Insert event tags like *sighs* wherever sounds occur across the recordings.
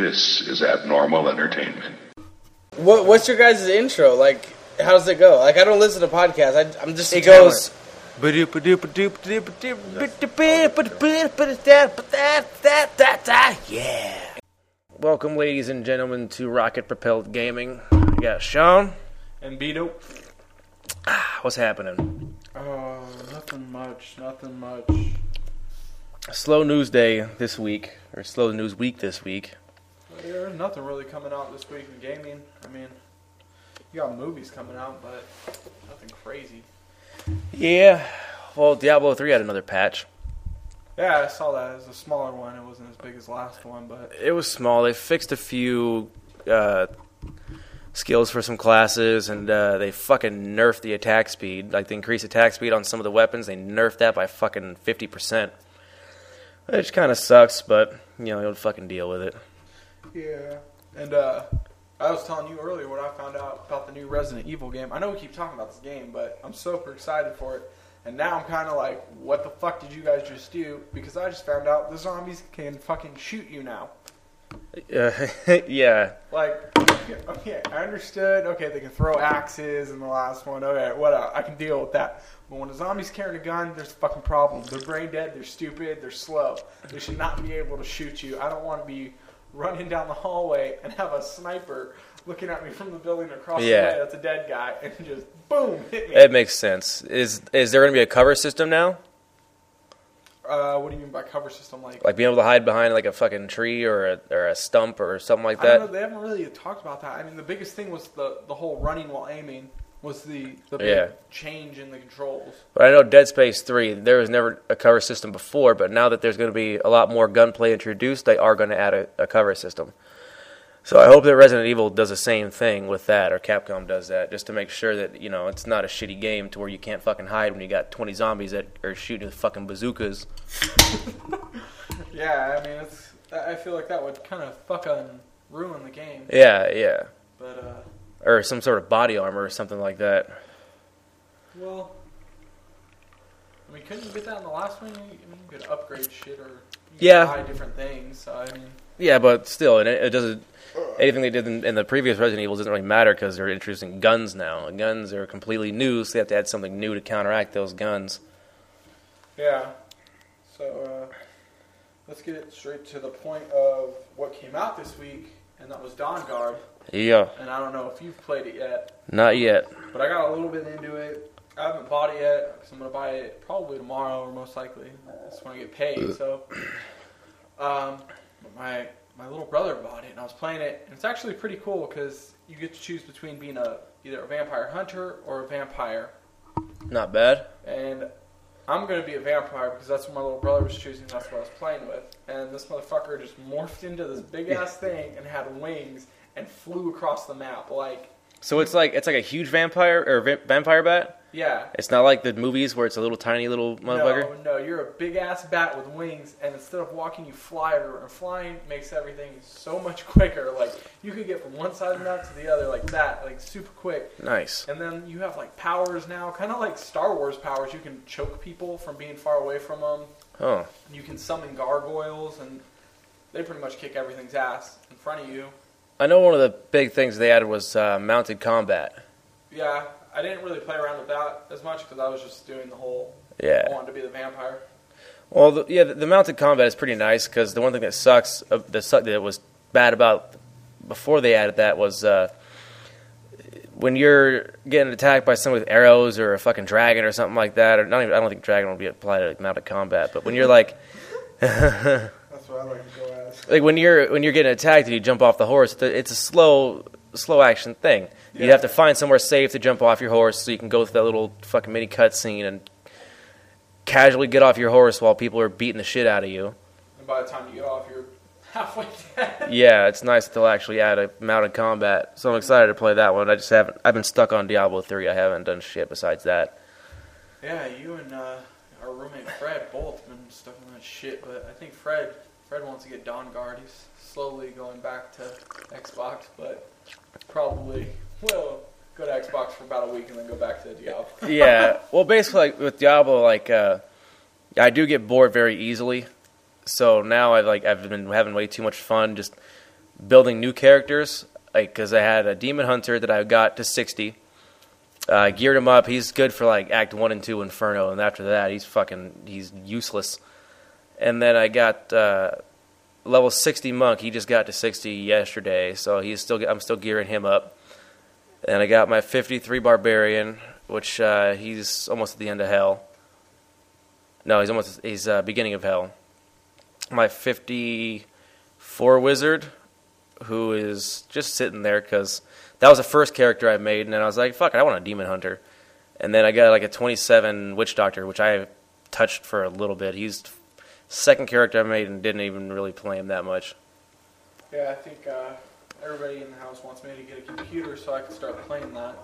This is abnormal entertainment. What, what's your guys' intro? Like, how does it go? Like, I don't listen to podcasts. I, I'm just. It goes. Yeah. Welcome, ladies and gentlemen, to Rocket Propelled Gaming. I got Sean. And Veto? Ah, what's happening? Oh, nothing much, nothing much. Slow news day this week, or slow news week this week. There's nothing really coming out this week in gaming. I mean, you got movies coming out, but nothing crazy. Yeah. Well, Diablo 3 had another patch. Yeah, I saw that. It was a smaller one. It wasn't as big as last one, but It was small. They fixed a few uh, skills for some classes, and uh, they fucking nerfed the attack speed. Like, the increased attack speed on some of the weapons, they nerfed that by fucking 50%. Which kind of sucks, but, you know, you'll fucking deal with it. Yeah. And uh, I was telling you earlier what I found out about the new Resident Evil game. I know we keep talking about this game, but I'm super excited for it. And now I'm kind of like, what the fuck did you guys just do? Because I just found out the zombies can fucking shoot you now. Uh, *laughs* yeah. Like, okay, I understood. Okay, they can throw axes in the last one. Okay, whatever. I can deal with that. But when a zombie's carrying a gun, there's a fucking problem. They're brain dead. They're stupid. They're slow. They should not be able to shoot you. I don't want to be running down the hallway and have a sniper looking at me from the building across Yeah. the way. That's a dead guy, and just boom, hit me. It makes sense. Is is there going to be a cover system now? Uh, what do you mean by cover system? Like, Like being able to hide behind like a fucking tree or a, or a stump or something like I don't know. that? They haven't really talked about that. I mean, the biggest thing was the the whole running while aiming was the the big Yeah. change in the controls. But I know Dead Space 3, there was never a cover system before, but now that there's going to be a lot more gunplay introduced, they are going to add a, a cover system. So I hope that Resident Evil does the same thing with that, or Capcom does that, just to make sure that, you know, it's not a shitty game to where you can't fucking hide when you got 20 zombies that are shooting with fucking bazookas. *laughs* Yeah, I mean, it's. I I feel like that would kind of fucking ruin the game. Yeah, yeah. But uh, Or some sort of body armor or something like that. well, I mean, couldn't you get that in the last one? You, I mean, you could upgrade shit or Yeah. buy different things. So I mean, Yeah, but still, it, it doesn't. Anything they did in, in the previous Resident Evil doesn't really matter because they're introducing guns now. Guns are completely new, so they have to add something new to counteract those guns. yeah. So uh, let's get it straight to the point of what came out this week, and that was Dawnguard. Yeah, And I don't know if you've played it yet, not yet. but I got a little bit into it. I haven't bought it yet because I'm gonna buy it probably tomorrow or most likely. That's when I get paid. So, *clears throat* um, but my my little brother bought it and I was playing it, and it's actually pretty cool because you get to choose between being a either a vampire hunter or a vampire. Not bad. And I'm gonna be a vampire because that's what my little brother was choosing. That's what I was playing with. And this motherfucker just morphed into this big ass *laughs* thing and had wings and flew across the map. Like, So it's like it's like a huge vampire or va- vampire bat. yeah, It's not like the movies where it's a little tiny little motherfucker. No, no, you're a big ass bat with wings, and instead of walking, you fly everywhere. And flying makes everything so much *laughs* quicker. Like you could get from one side of the map to the other like that, like super quick. Nice. And then you have like powers now, kind of like Star Wars powers. You can choke people from being far away from them. Oh, You can summon gargoyles, and they pretty much kick everything's ass in front of you. I know one of the big things they added was uh, mounted combat. Yeah, I didn't really play around with that as much because I was just doing the whole Yeah. I wanted to be the vampire. Well, the, yeah, the, the mounted combat is pretty nice because the one thing that sucks, uh, that, suck, that was bad about before they added that was uh, when you're getting attacked by someone with arrows or a fucking dragon or something like that. Or not even, I don't think dragon would be applied to like, mounted combat, but when you're like, *laughs* That's what I like to go. Like when you're when you're getting attacked and you jump off the horse, it's a slow slow action thing. You Yeah. have to find somewhere safe to jump off your horse so you can go through that little fucking mini cutscene and casually get off your horse while people are beating the shit out of you. And by the time you get off, you're *laughs* halfway dead. Yeah, it's nice that they'll actually add a mounted combat. So I'm excited to play that one. I just haven't. I've been stuck on Diablo 3. I haven't done shit besides that. Yeah, you and uh, our roommate Fred both been stuck on that shit, but I think Fred Fred wants to get Dawnguard. He's slowly going back to Xbox, but probably will go to Xbox for about a week and then go back to Diablo. *laughs* yeah. Well, basically, like, with Diablo, like uh, I do get bored very easily. So now I've like I've been having way too much fun just building new characters Like, because I had a demon hunter that I got to 60. Uh, geared him up. He's good for like Act One and Two Inferno, and after that, he's fucking he's useless. And then I got uh, level 60 monk. He just got to 60 yesterday, so he's still I'm still gearing him up. And I got my 53 barbarian, which uh, he's almost at the end of hell. No, he's almost he's uh, beginning of hell. My 54 wizard, who is just sitting there because that was the first character I made, and then I was like, fuck, I want a demon hunter. And then I got like a 27 witch doctor, which I touched for a little bit. He's second character I made and didn't even really play him that much. Yeah, I think uh, everybody in the house wants me to get a computer so I can start playing that.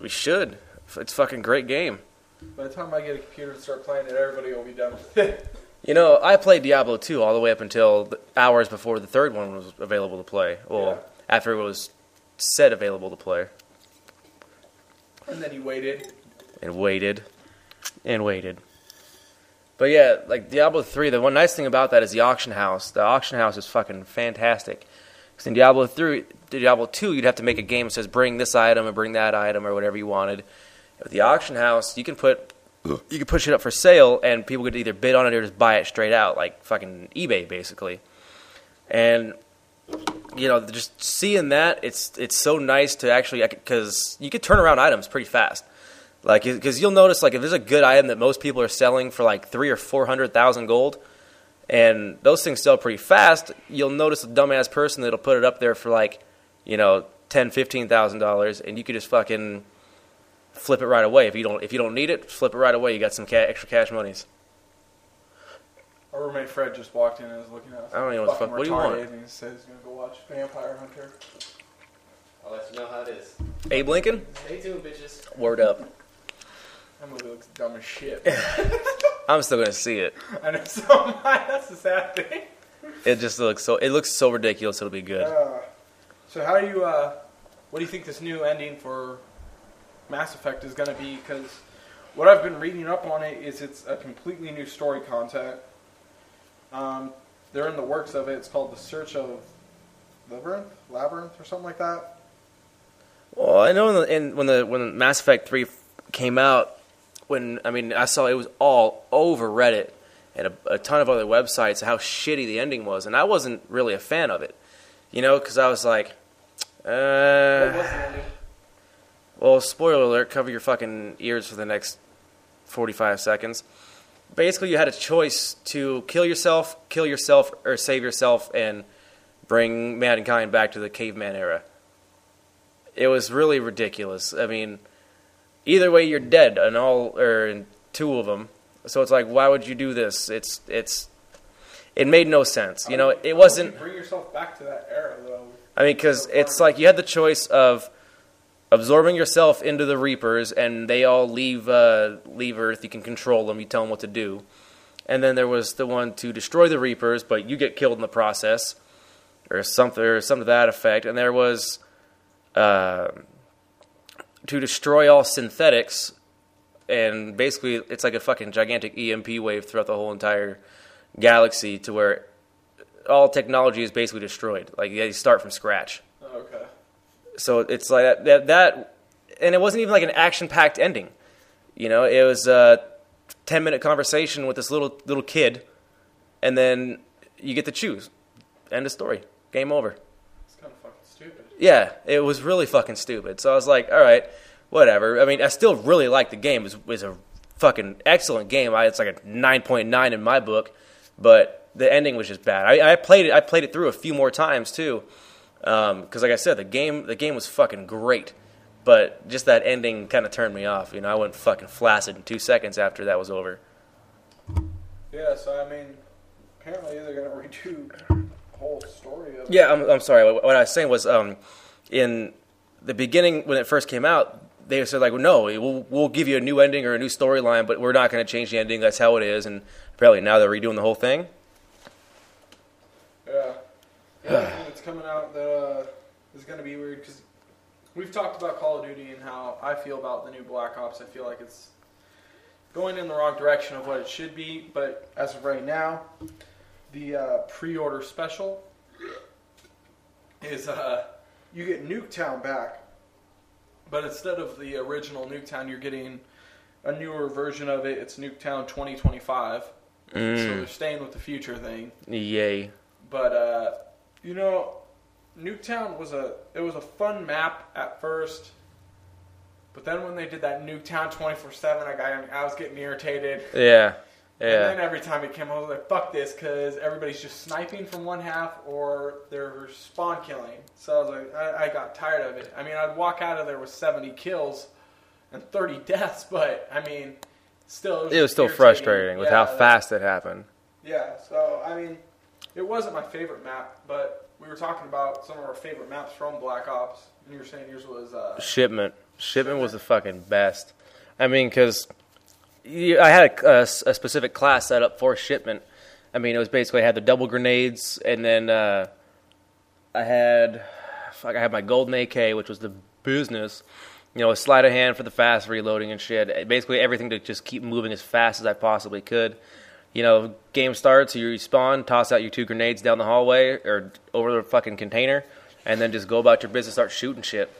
We should. It's a fucking great game. By the time I get a computer and start playing it, everybody will be done with it. *laughs* You know, I played Diablo 2 all the way up until the hours before the third one was available to play. Well, Yeah. after it was said available to play. and then he waited. and waited and waited. But yeah, like Diablo 3, the one nice thing about that is the auction house. The auction house is fucking fantastic. Because in Diablo 3, Diablo 2, you'd have to make a game that says bring this item and bring that item or whatever you wanted. With the auction house, you can put you can push it up for sale and people could either bid on it or just buy it straight out, like fucking eBay basically. And you know, just seeing that, it's it's so nice to actually because you could turn around items pretty fast. Like, because you'll notice, like, if there's a good item that most people are selling for like three or four hundred thousand gold, and those things sell pretty fast, you'll notice a dumbass person that'll put it up there for like, you know, ten, fifteen thousand dollars, and you could just fucking flip it right away. If you don't, if you don't need it, flip it right away. You got some ca- extra cash monies. Our roommate Fred just walked in and was looking at us. I don't even know what the fuck- what do you want? And he says he's gonna go watch Vampire Hunter. I'll let you know how it is. Abe Lincoln, Stay tuned, bitches. word up. That movie looks dumb as shit. *laughs* I'm still gonna see it. I know so am I. That's the sad thing. It just looks so. It looks so ridiculous. It'll be good. Uh, so how do you? Uh, what do you think this new ending for Mass Effect is gonna be? Because what I've been reading up on it is it's a completely new story content. Um, they're in the works of it. It's called The Search of Labyrinth, Labyrinth, or something like that. Well, I know in the, in, when the when Mass Effect three came out, when I mean I saw it was all over Reddit and a, a ton of other websites how shitty the ending was, and I wasn't really a fan of it, you know, because I was like, uh, was the ending? well, spoiler alert, cover your fucking ears for the next forty five seconds. Basically, you had a choice to kill yourself, kill yourself, or save yourself and bring mankind back to the caveman era. It was really ridiculous. I mean, either way, you're dead, and all or in two of them. So it's like, why would you do this? It's it's it made no sense. You know, it wasn't. bring yourself back to that era, though. I mean, because it's like you had the choice of absorbing yourself into the Reapers, and they all leave uh, leave Earth. You can control them. You tell them what to do. And then there was the one to destroy the Reapers, but you get killed in the process, or something, or something to that effect. And there was uh, to destroy all synthetics, and basically it's like a fucking gigantic EMP wave throughout the whole entire galaxy, to where all technology is basically destroyed. Like you start from scratch. Okay. So it's like that, that, that and it wasn't even like an action-packed ending. You know, it was a ten-minute conversation with this little little kid, and then you get to choose. End of story. Game over. It's kind of fucking stupid. Yeah, it was really fucking stupid. So I was like, all right, whatever. I mean, I still really like the game. It was, a fucking excellent game. I, it's like a nine point nine in my book, but the ending was just bad. I, I played it. I played it through a few more times too, um, because like I said, the game the game was fucking great, but just that ending kind of turned me off. You know, I went fucking flaccid in two seconds after that was over. Yeah, so I mean, apparently they're gonna *laughs* redo whole story of. Yeah, I'm, I'm sorry. What I was saying was, um, in the beginning when it first came out, they said like, well, no, we'll we'll give you a new ending or a new storyline, but we're not going to change the ending. That's how it is. And apparently now they're redoing the whole thing. Yeah. Thing that's coming out that uh, is going to be weird because we've talked about Call of Duty and how I feel about the new Black Ops. I feel like it's going in the wrong direction of what it should be. But as of right now, the uh, pre-order special is uh, you get Nuketown back, but instead of the original Nuketown, you're getting a newer version of it. It's Nuketown 2025. So they're staying with the future thing. Yay. But uh, you know, Nuketown was a it was a fun map at first. But then when they did that Nuketown 24/7, I got I was getting irritated. Yeah. And Yeah. then every time it came, I was like, "Fuck this," because everybody's just sniping from one half or they're spawn killing. So I was like, I, I got tired of it. I mean, I'd walk out of there with 70 kills and 30 *laughs* deaths, but I mean, still, It was still irritating. frustrating with how Yeah, fast it happened. Yeah, so I mean, it wasn't my favorite map, but we were talking about some of our favorite maps from Black Ops, and you were saying yours was uh, Shipment. Shipment was the fucking best. I mean, because I had a specific class set up for shipment. I mean, it was basically I had the double grenades, and then uh, I had fuck, I had my golden AK, which was the business. You know, a sleight of hand for the fast reloading and shit. Basically, everything to just keep moving as fast as I possibly could. You know, game starts, you respawn, toss out your two grenades down the hallway or over the fucking container, and then just go about your business, start shooting shit.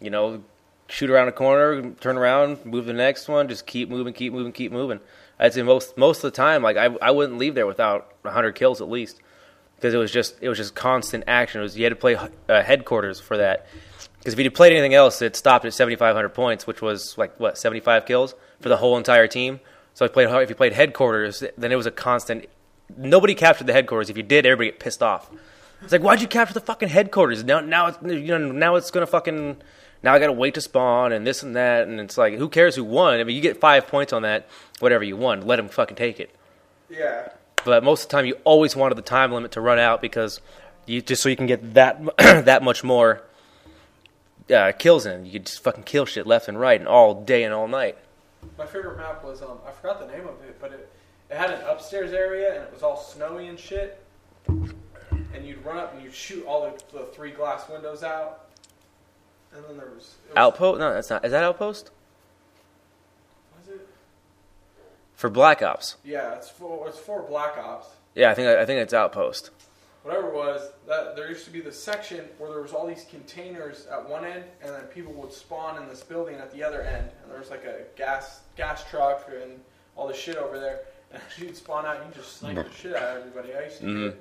You know, shoot around a corner, turn around, move the next one, just keep moving, keep moving, keep moving. I'd say most most of the time, like I I wouldn't leave there without 100 kills at least, because it was just it was just constant action. It was you had to play uh, headquarters for that. Because if you played anything else, it stopped at 7,500 points, which was like what 75 kills for the whole entire team. So if, played, if you played headquarters, then it was a constant. Nobody captured the headquarters. If you did, everybody get pissed off. It's like, why'd you capture the fucking headquarters? Now, now it's you know now it's gonna fucking now I gotta wait to spawn and this and that, and it's like, who cares who won? I mean, you get five points on that, whatever you won. Let them fucking take it. yeah, But most of the time, you always wanted the time limit to run out because you just so you can get that *clears throat* that much more uh, kills in. You could just fucking kill shit left and right and all day and all night. my favorite map was um I forgot the name of it, but it it had an upstairs area and it was all snowy and shit. And you'd run up and you'd shoot all the, the three glass windows out. And then there was, was Outpost. No, that's not. Is that Outpost? Was it for Black Ops? Yeah, it's for it's for Black Ops. Yeah, I think I think it's Outpost. Whatever it was that there used to be the section where there was all these containers at one end, and then people would spawn in this building at the other end, and there was like a gas gas truck and all the shit over there. And *laughs* you'd spawn out, and you just snipe the shit out of everybody. I used to. Mm-hmm.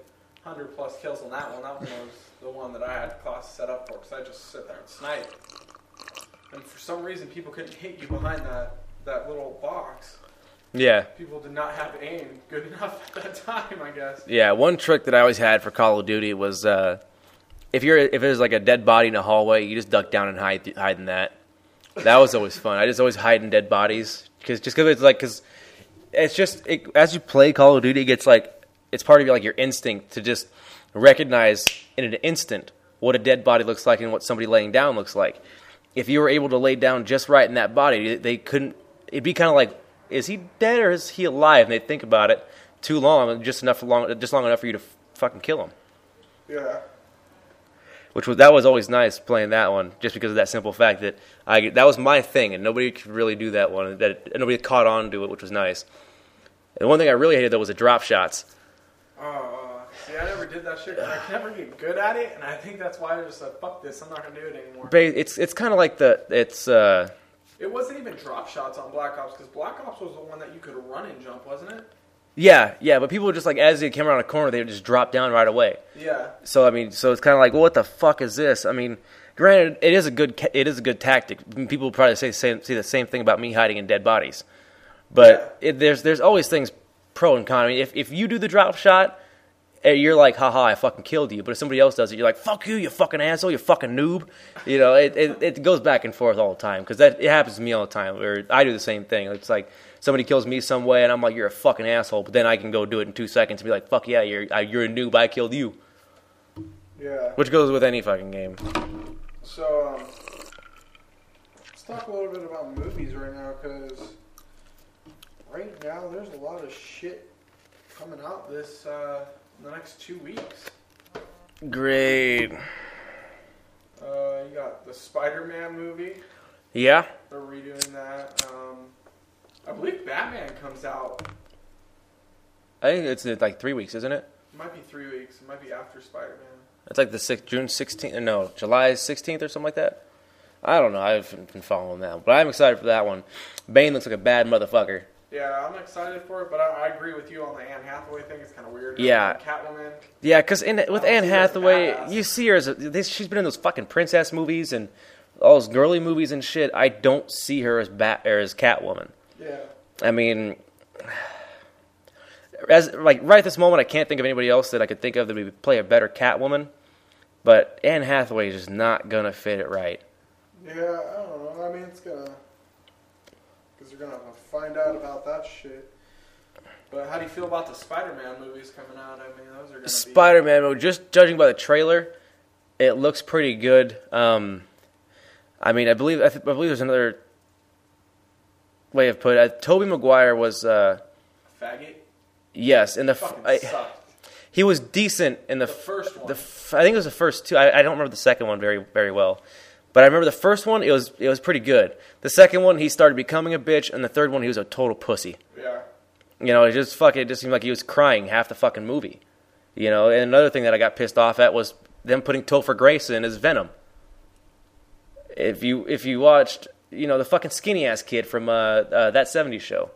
100 plus kills on that one. That one was the one that I had class set up for because I just sit there and snipe. And for some reason, people couldn't hit you behind that, that little box. Yeah. People did not have aim good *laughs* enough at that time, I guess. Yeah, one trick that I always had for Call of Duty was uh, if you're if there's like a dead body in a hallway, you just duck down and hide hide in that. That was always fun. I just always hide in dead bodies because just because it's like because it's just it, as you play Call of Duty, it gets like it's part of your like your instinct to just recognize in an instant what a dead body looks like and what somebody laying down looks like. If you were able to lay down just right in that body, they couldn't. It'd be kind of like, is he dead or is he alive? And they'd think about it too long, just enough long, just long enough for you to f- fucking kill him. Yeah. Which was that was always nice playing that one, just because of that simple fact that I that was my thing, and nobody could really do that one. That nobody caught on to it, which was nice. And the one thing I really hated though was the drop shots. Oh, see, I never did that shit I could never get good at it, and I think that's why I just said, "Fuck this! I'm not gonna do it anymore." Ba- It's it's kind of like the it's uh It wasn't even drop shots on Black Ops because Black Ops was the one that you could run and jump, wasn't it? yeah yeah, but people would just like as they came around a corner, they would just drop down right away. Yeah. So I mean, so it's kind of like, well, what the fuck is this? I mean, granted, it is a good it is a good tactic. People probably say same, say the same thing about me hiding in dead bodies, but it, there's there's always things pro and con. I mean, if if you do the drop shot, eh, you're like, haha, I fucking killed you. But if somebody else does it, you're like, fuck you, you fucking asshole, you fucking noob. You know, it it, it goes back and forth all the time because that it happens to me all the time. Or I do the same thing. It's like. Somebody kills me some way, and I'm like, "You're a fucking asshole." But then I can go do it in two seconds and be like, "Fuck yeah, you're I, you're a noob. I killed you." Yeah. Which goes with any fucking game. So, um, let's talk a little bit about movies right now because right now there's a lot of shit coming out this uh, the next two weeks. Great. Uh, you got the Spider-Man movie. Yeah. They're redoing that. Um, I believe Batman comes out. I think it's like three weeks, isn't it? It might be three weeks. It might be after Spider-Man. It's like the six, June 16th, no, July 16th or something like that. I don't know. I haven't been following that, but I'm excited for that one. Bane looks like a bad motherfucker. Yeah, I'm excited for it, but I, I agree with you on the Anne Hathaway thing. It's kind of weird. Yeah. Catwoman. Yeah, because with Anne see her as Hathaway, you see her as a, this, she's been in those fucking princess movies and all those girly movies and shit. I don't see her as Bat or as Catwoman. Yeah. I mean, as like right at this moment, I can't think of anybody else that I could think of that would play a better Catwoman. But Anne Hathaway is just not gonna fit it right. Yeah, I don't know. I mean, it's gonna. Because you're gonna find out about that shit. But how do you feel about the Spider Man movies coming out? I mean, those are gonna. Spider Man, just judging by the trailer, it looks pretty good. Um, I mean, I believe I, th- I believe there's another way of put it. Uh, Tobey Maguire was uh, Faggot? yes in the f- Fucking I- sucked. he was decent in the, The first one. The f- I think it was the first two. I, I don't remember the second one very very well, but I remember the first one. It was it was pretty good. The second one, he started becoming a bitch, and the third one, he was a total pussy. Yeah. You know, it just fucking it just seemed like he was crying half the fucking movie. You know, and another thing that I got pissed off at was them putting Topher Grace in as Venom. If you if you watched, you know, the fucking skinny ass kid from uh, uh, that '70s show.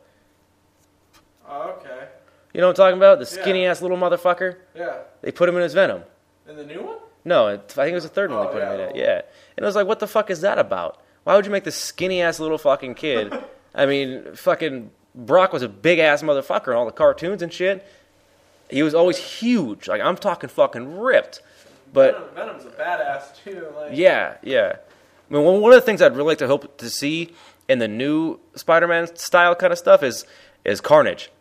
Oh, okay. You know what I'm talking about? The Yeah. skinny ass little motherfucker. Yeah. They put him in as Venom. In the new one? No, it, I think it was the third one Oh, they put him in it. Yeah, and I was like, what the fuck is that about? Why would you make this skinny ass little fucking kid? *laughs* I mean, fucking Brock was a big ass motherfucker in all the cartoons and shit. He was always huge. Like I'm talking fucking ripped. But Venom, Venom's a badass too. Like, yeah, yeah. I mean, one one of the things I'd really like to hope to see in the new Spider-Man style kind of stuff is is Carnage.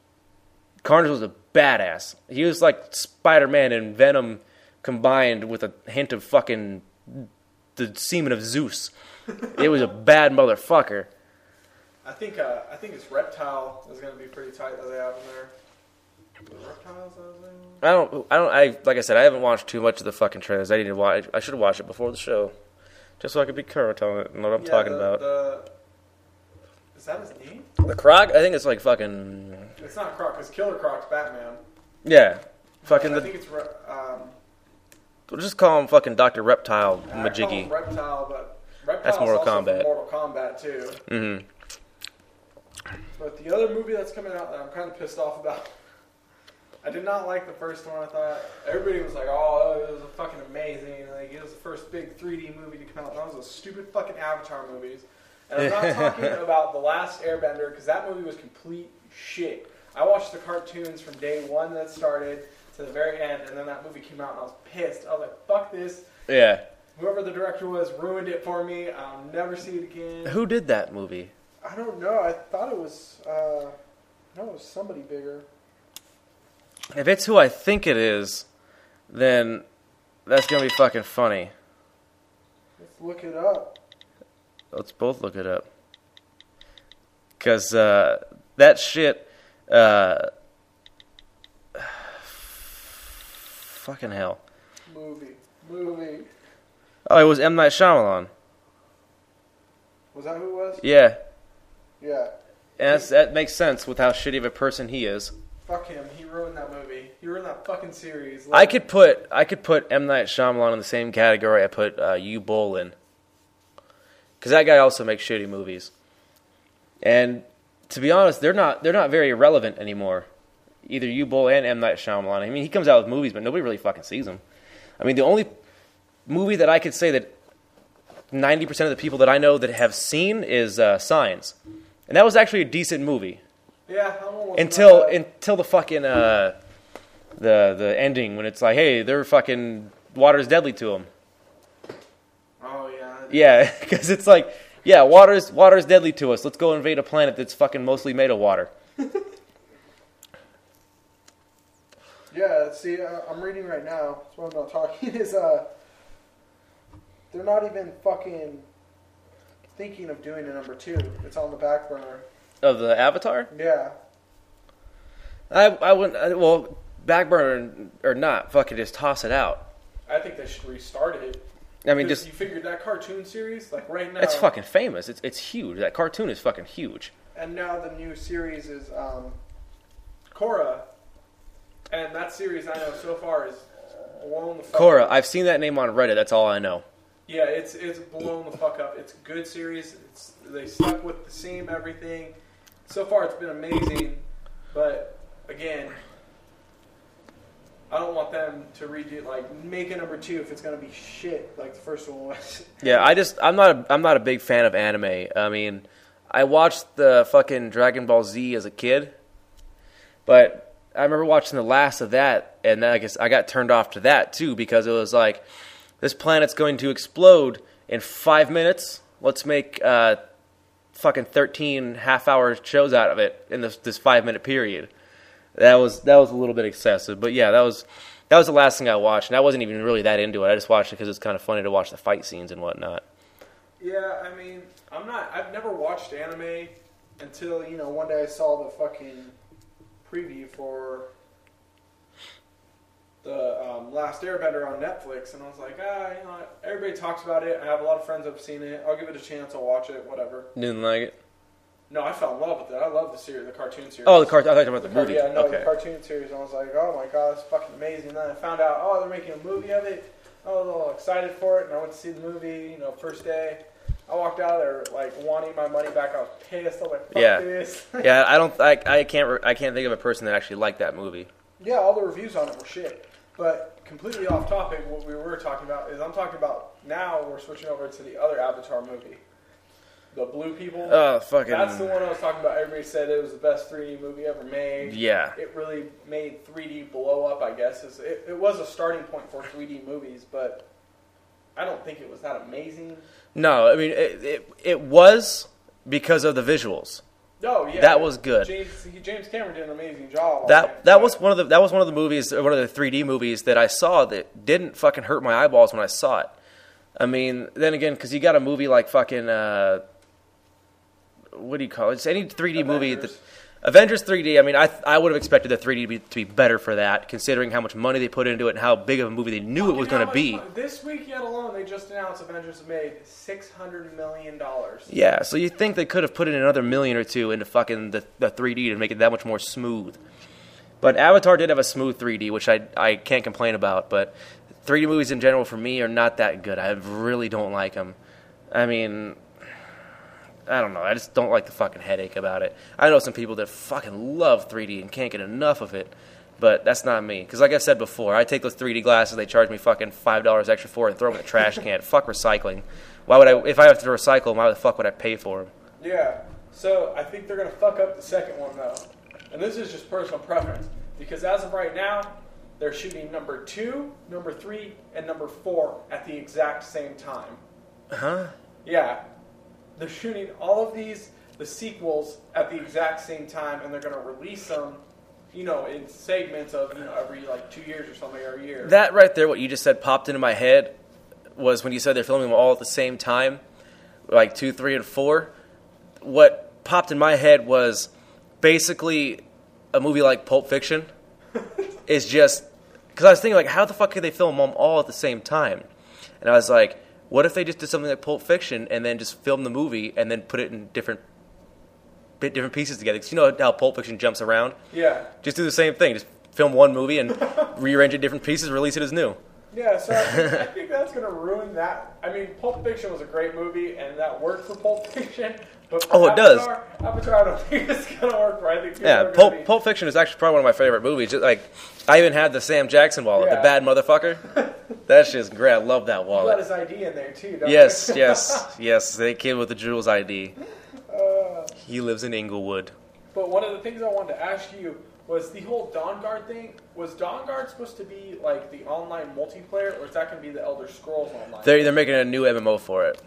Carnage was a badass. He was like Spider-Man and Venom combined with a hint of fucking the semen of Zeus. It was a bad motherfucker. I think uh, I think it's Reptile is gonna be pretty tight that they have in there. Reptiles, I was thinking? I don't. I don't. I like I said. I haven't watched too much of the fucking trailers. I need to watch. I should have watched it before the show, just so I could be current on it and what I'm Yeah, talking the- about. The, is that his name? The Croc. I think it's like fucking. It's not Croc, It's Killer Croc's Batman. Yeah. Fucking I the. think it's um, We'll just call him fucking Doctor Reptile Majiggy. Reptile, but Reptile's That's Mortal Kombat. Mortal Kombat too. Mm-hmm. But the other movie that's coming out that I'm kind of pissed off about. *laughs* I did not like the first one. I thought everybody was like, "Oh, it was fucking amazing!" Like it was the first big 3D movie to come out. That was a stupid fucking Avatar movies. And I'm not *laughs* talking about the Last Airbender because that movie was complete shit. I watched the cartoons from day one that started to the very end, and then that movie came out, and I was pissed. I was like, "Fuck this!" Yeah. Whoever the director was ruined it for me. I'll never see it again. Who did that movie? I don't know. I thought it was. Uh, no, it was somebody bigger. If it's who I think it is, then that's gonna be fucking funny. Let's look it up. Let's both look it up. Cause uh, that shit, uh, fucking hell. Movie. Movie. Oh, it was M Night Shyamalan. Was that who it was? Yeah, Yeah. and that's, that makes sense with how shitty of a person he is. Fuck him. He ruined that movie. He ruined that fucking series. I could put I could put M Night Shyamalan in the same category I put uh, Uwe Boll in, because that guy also makes shitty movies. And to be honest, they're not they're not very relevant anymore. Either Uwe Boll and M Night Shyamalan. I mean, he comes out with movies, but nobody really fucking sees them. I mean, the only movie that I could say that ninety percent of the people that I know that have seen is uh, Signs, and that was actually a decent movie Yeah. until until the fucking uh, the the ending when it's like, hey, they're fucking water's deadly to them. Oh yeah. Yeah, *laughs* because it's like, yeah, water's water's deadly to us. Let's go invade a planet that's fucking mostly made of water. *laughs* Yeah. See, uh, I'm reading right now. That's why I'm not talking. *laughs* Is uh, they're not even fucking thinking of doing a number two. It's on the back burner. Of the Avatar, Yeah. I I wouldn't. I, well, backburner or not, fucking just toss it out. I think they should restart it. I mean, just you figured that cartoon series, like right now. it's fucking famous. It's it's huge. That cartoon is fucking huge. And now the new series is um, Korra, and that series I know so far is blown the fuck Korra, up. I've seen that name on Reddit. That's all I know. Yeah, it's it's blown the fuck up. It's a good series. It's they stuck with the same everything. So far, it's been amazing. But again, I don't want them to redo like make a number two if it's gonna be shit like the first one was. *laughs* Yeah, I just I'm not a, I'm not a big fan of anime. I mean, I watched the fucking Dragon Ball Z as a kid, but I remember watching the last of that, and I guess I got turned off to that too because it was like this planet's going to explode in five minutes. Let's make uh, fucking 13 half hour shows out of it in this this five minute period. That was that was a little bit excessive, but yeah, that was that was the last thing I watched, and I wasn't even really that into it. I just watched it because it's kind of funny to watch the fight scenes and whatnot. Yeah, I mean, I'm not. I've never watched anime until you know one day I saw the fucking preview for the um, Last Airbender on Netflix, and I was like, ah, you know, what? everybody talks about it. I have a lot of friends who've seen it. I'll give it a chance. I'll watch it. Whatever. Didn't like it. No, I fell in love with it. I love the series, the cartoon series. Oh, the cart. I thought you were talking about the car- movie. Yeah, no, okay. the cartoon series. And I was like, oh my god, it's fucking amazing. And then I found out, oh, they're making a movie of it. I was all excited for it, and I went to see the movie. You know, first day. I walked out of there like wanting my money back. I was pissed. I was like, fuck Yeah. this. *laughs* yeah, I don't. I, I can't. re- I can't think of a person that actually liked that movie. yeah, all the reviews on it were shit. But completely off topic, what we were talking about is I'm talking about now. We're switching over to the other Avatar movie, the Blue People. Oh, fucking. That's the one I was talking about. Everybody said it was the best 3D movie ever made. Yeah. It really made 3D blow up, I guess. It, it was a starting point for 3D movies, but I don't think it was that amazing. No, I mean it, it. It was because of the visuals. Oh yeah, That was good. James, James Cameron did an amazing job. That that was one of the that was one of the movies, one of the 3D movies that I saw that didn't fucking hurt my eyeballs when I saw it. I mean, then again, because you got a movie like fucking uh, what do you call it? It's any 3D movie that Avengers. Avengers 3D. I mean, I I would have expected the 3D to be, to be better for that, considering how much money they put into it and how big of a movie they knew it was going to be. This week yet alone, they just announced Avengers made six hundred million dollars. Yeah, so you think they could have put in another million or two into fucking the, the 3D to make it that much more smooth. But Avatar did have a smooth 3D, which I, I can't complain about. But 3D movies in general for me are not that good. I really don't like them. I mean, I don't know. I just don't like the fucking headache about it. I know some people that fucking love 3D and can't get enough of it. But that's not me. Because like I said before, I take those 3D glasses, they charge me fucking $5 extra for it and throw them in the trash can. *laughs* Fuck recycling. Why would I, if I have to recycle them, why the fuck would I pay for them? Yeah. So I think they're gonna fuck up the second one though, and this is just personal preference because as of right now, they're shooting number two, number three, and number four at the exact same time. Huh? Yeah, they're shooting all of these the sequels at the exact same time, and they're gonna release them, you know, in segments of you know every like two years or something or a year. That right there, what you just said, popped into my head was when you said they're filming them all at the same time, like two, three, and four. What popped in my head was basically a movie like Pulp Fiction. *laughs* is just because I was thinking like, how the fuck could they film them all at the same time? And I was like, what if they just did something like Pulp Fiction and then just filmed the movie and then put it in different bit different pieces together? Because you know how Pulp Fiction jumps around. yeah. Just do the same thing. Just film one movie and *laughs* rearrange it in different pieces, release it as new. Yeah, so I think, I *laughs* think that's going to ruin that. I mean, Pulp Fiction was a great movie, and that worked for Pulp Fiction. But Oh, it does. Avatar, Avatar, I don't *laughs* think it's going to work Yeah, Pulp, be- Pulp Fiction is actually probably one of my favorite movies. Just like I even had the Sam Jackson wallet, Yeah. the bad motherfucker. *laughs* That's just great. I love that You got wallet. his ID in there too. Yes, yes, *laughs* yes. The came with the Jules ID. Uh, He lives in Inglewood. but one of the things I wanted to ask you was the whole Dawnguard thing. Was Dawnguard supposed to be like the online multiplayer, or is that going to be the Elder Scrolls online? They're they're making a new MMO for it.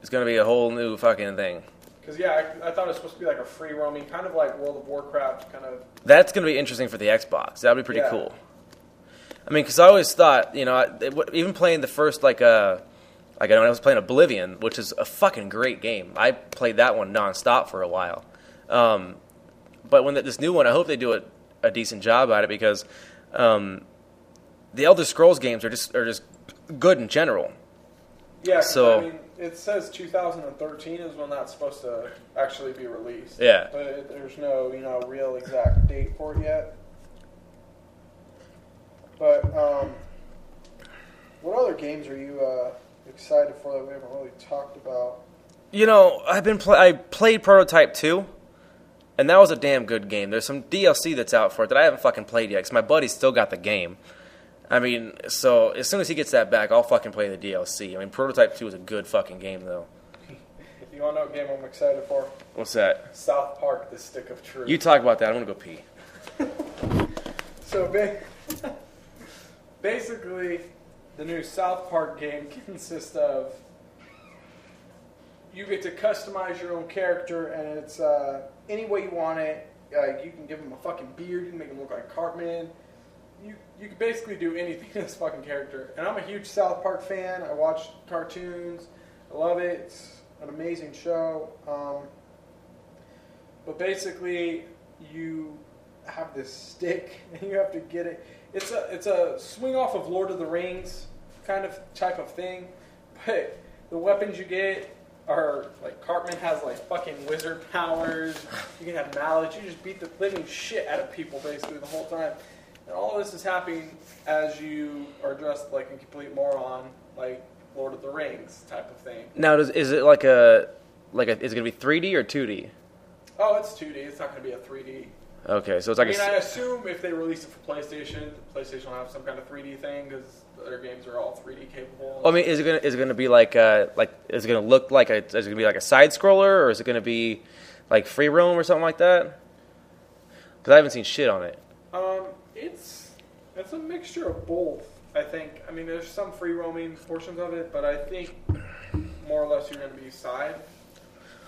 It's gonna be a whole new fucking thing. Because yeah, I, I thought it was supposed to be like a free roaming, kind of like World of Warcraft, kind of. That's gonna be interesting for the Xbox. That'd be pretty Yeah. cool. I mean, because I always thought, you know, even playing the first like uh like when I was playing Oblivion, which is a fucking great game. I played that one nonstop for a while. Um, but when the, this new one, I hope they do a, a decent job at it because um, the Elder Scrolls games are just are just good in general. Yeah. So- I mean, it says 2013 is when that's supposed to actually be released. Yeah. But it, there's no, you know, real exact date for it yet. But um, What other games are you uh, excited for that we haven't really talked about? You know, I've been play- I played Prototype 2, and that was a damn good game. There's some DLC that's out for it that I haven't fucking played yet because my buddy's still got the game. I mean, so as soon as he gets that back, I'll fucking play the DLC. I mean, Prototype 2 is a good fucking game, though. *laughs* You want to know what game I'm excited for? What's that? South Park: The Stick of Truth. You talk about that. I'm gonna go pee. *laughs* So ba- *laughs* basically, the new South Park game consists of you get to customize your own character, and it's uh, any way you want it. Like you can give him a fucking beard, you can make him look like Cartman. You can basically do anything *laughs* to this fucking character. And I'm a huge South Park fan. I watch cartoons. I love it. It's an amazing show. Um, but basically, you have this stick *laughs* and you have to get it. It's a it's a swing off of Lord of the Rings kind of type of thing, *laughs* but the weapons you get are like Cartman has like fucking wizard powers. You can have mallets. You just beat the living shit out of people basically the whole time. And all of this is happening as you are dressed like a complete moron, like Lord of the Rings type of thing. Now, does, is it like a like a? Is it gonna be 3D or 2D? Oh, it's 2D. It's not going to be a 3D. Okay, so it's like I mean, a. I assume if they release it for PlayStation, PlayStation will have some kind of 3D thing because their games are all 3D capable. I mean, is it gonna is it gonna be like uh like is it gonna look like a is it gonna be like a side scroller or is it gonna be like free roam or something like that? Because I haven't seen shit on it. It's it's a mixture of both. I think. I mean, there's some free roaming portions of it, but I think more or less you're going to be side.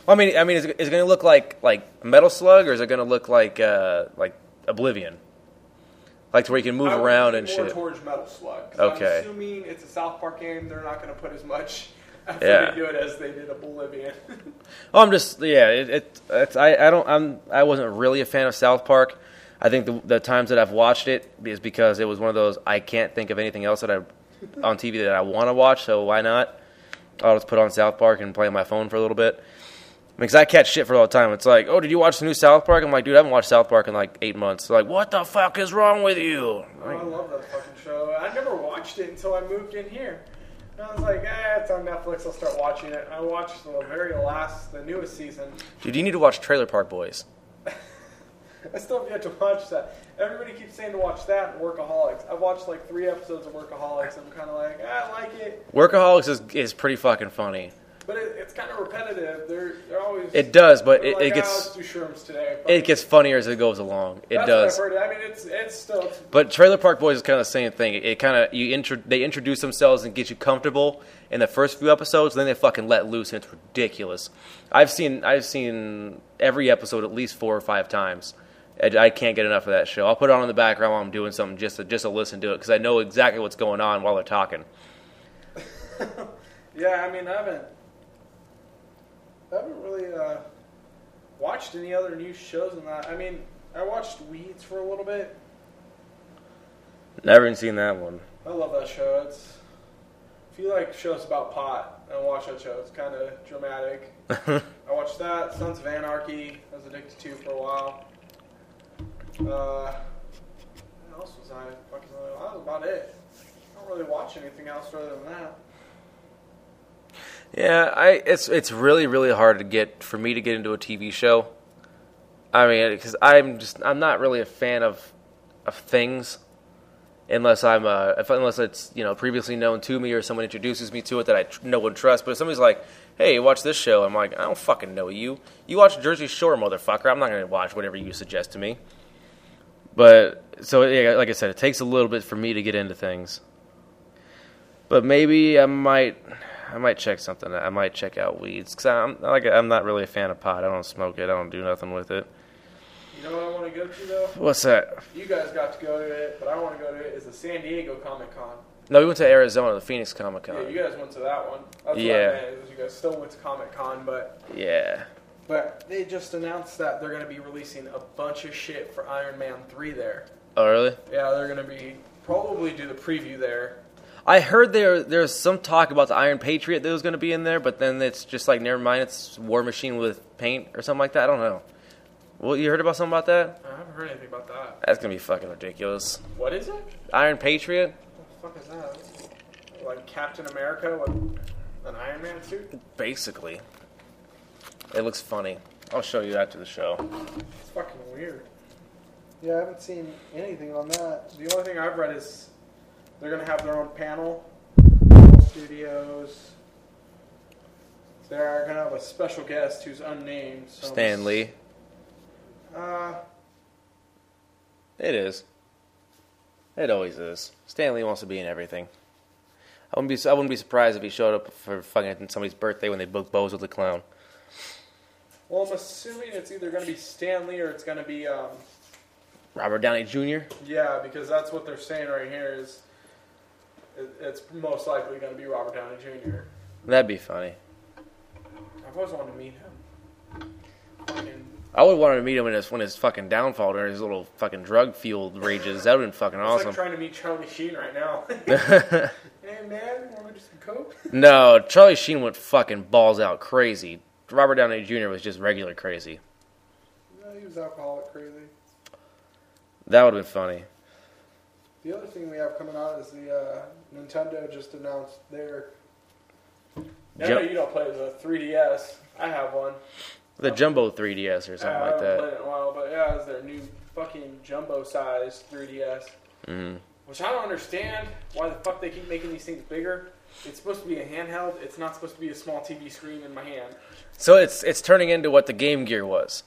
Well, I mean, I mean, is it, is it gonna look like like Metal Slug or is it gonna look like uh like Oblivion? Like to where you can move I around and more shit. towards Metal Slug. Okay. I'm assuming it's a South Park game. They're not going to put as much *laughs* effort Yeah. into it as they did Oblivion. *laughs* Oh, I'm just yeah. It, it it's I, I don't I'm I wasn't really a fan of South Park. I think the the times that I've watched it is because it was one of those I can't think of anything else that I on TV that I want to watch. So why not? I'll just put on South Park and play on my phone for a little bit. Because I catch shit for all the time. It's like, oh, did you watch the new South Park? I'm like, dude, I haven't watched South Park in like eight months. They're like, what the fuck is wrong with you? Oh, I love that fucking show. I never watched it until I moved in here. And I was like, eh, it's on Netflix. I'll start watching it. I watched the very last, the newest season. Dude, you need to watch Trailer Park Boys. *laughs* *laughs* I still have yet to watch that. Everybody keeps saying to watch that and Workaholics. I've watched like three episodes of Workaholics. I'm kind of like, eh, I like it, Workaholics is is pretty fucking funny. but it, it's kind of repetitive. They're they're always It does, but it, like, it "Ah, gets shrooms today. it gets funnier as it goes along. It That's does. What I've heard. I mean, it's it's still But Trailer Park Boys is kind of the same thing. It, kind of you intro, they introduce themselves and get you comfortable in the first few episodes, then they fucking let loose and it's ridiculous. I've seen I've seen every episode at least four or five times. I, I can't get enough of that show. I'll put it on in the background while I'm doing something just to just to listen to it because I know exactly what's going on while they're talking. *laughs* yeah. I mean, I haven't I haven't really uh, watched any other new shows than that. I mean, I watched Weeds for a little bit. Never even seen that one. I love that show. It's if you like shows about pot and watch that show, it's kind of dramatic. *laughs* I watched that. Sons of Anarchy. I was addicted to for a while. Uh, what else was I? Fucking, that was about it. I don't really watch anything else other than that. Yeah, I it's it's really really hard to get for me to get into a TV show. I mean, because I'm just I'm not really a fan of of things unless I'm uh if, unless it's you know previously known to me or someone introduces me to it that I tr- know and trust. But if somebody's like, "Hey, watch this show," I'm like, "I don't fucking know you. You watch Jersey Shore, motherfucker. I'm not gonna watch whatever you suggest to me." But so yeah, like I said, it takes a little bit for me to get into things. But maybe I might, I might check something. I might check out weeds because I'm like I'm not really a fan of pot. I don't smoke it. I don't do nothing with it. You know what I want to go to though? What's that? You guys got to go to it, but I want to go to it. Is the San Diego Comic Con? No, we went to Arizona, the Phoenix Comic Con. Yeah, you guys went to that one. That's Yeah. what I meant. You guys still went to Comic Con, but Yeah. But they just announced that they're going to be releasing a bunch of shit for Iron Man three there. Oh, really? Yeah, they're going to be probably do the preview there. I heard there there's some talk about the Iron Patriot that was going to be in there, but then it's just like never mind. It's War Machine with paint or something like that. I don't know. Well, you heard about something about that? I haven't heard anything about that. That's gonna be fucking ridiculous. What is it? Iron Patriot? What the fuck is that? like Captain America with an Iron Man suit. Basically, it looks funny. I'll show you after the show. It's fucking weird. Yeah, I haven't seen anything on that. The only thing I've read is they're gonna have their own panel. Studios. They're gonna have a special guest who's unnamed. So Stan Lee. Uh, It is. It always is. Stan Lee wants to be in everything. I wouldn't be. I wouldn't be surprised if he showed up for fucking somebody's birthday when they booked Bozo the Clown. Well, I'm assuming it's either gonna be Stan Lee or it's gonna be um, Robert Downey Jr. yeah, because that's what they're saying right here is it, it's most likely gonna be Robert Downey Jr. That'd be funny. I've always wanted to meet him. Fucking I would want to meet him when his when his fucking downfall during his little fucking drug fueled rages. That would have been fucking It's like awesome. trying to meet Charlie Sheen right now. *laughs* *laughs* hey man, want to do some coke? no, Charlie Sheen went fucking balls out crazy. Robert Downey Jr. was just regular crazy. No, he was alcoholic crazy. That would have been funny. The other thing we have coming out is the uh, Nintendo just announced their. I Ju- know you don't play the 3DS. I have one. The Jumbo 3DS or something Uh, I like haven't that. played it in a while, but yeah, it's their new fucking jumbo size 3DS. Mm-hmm. Which I don't understand why the fuck they keep making these things bigger. It's supposed to be a handheld. It's not supposed to be a small TV screen in my hand. So it's it's turning into what the Game Gear was.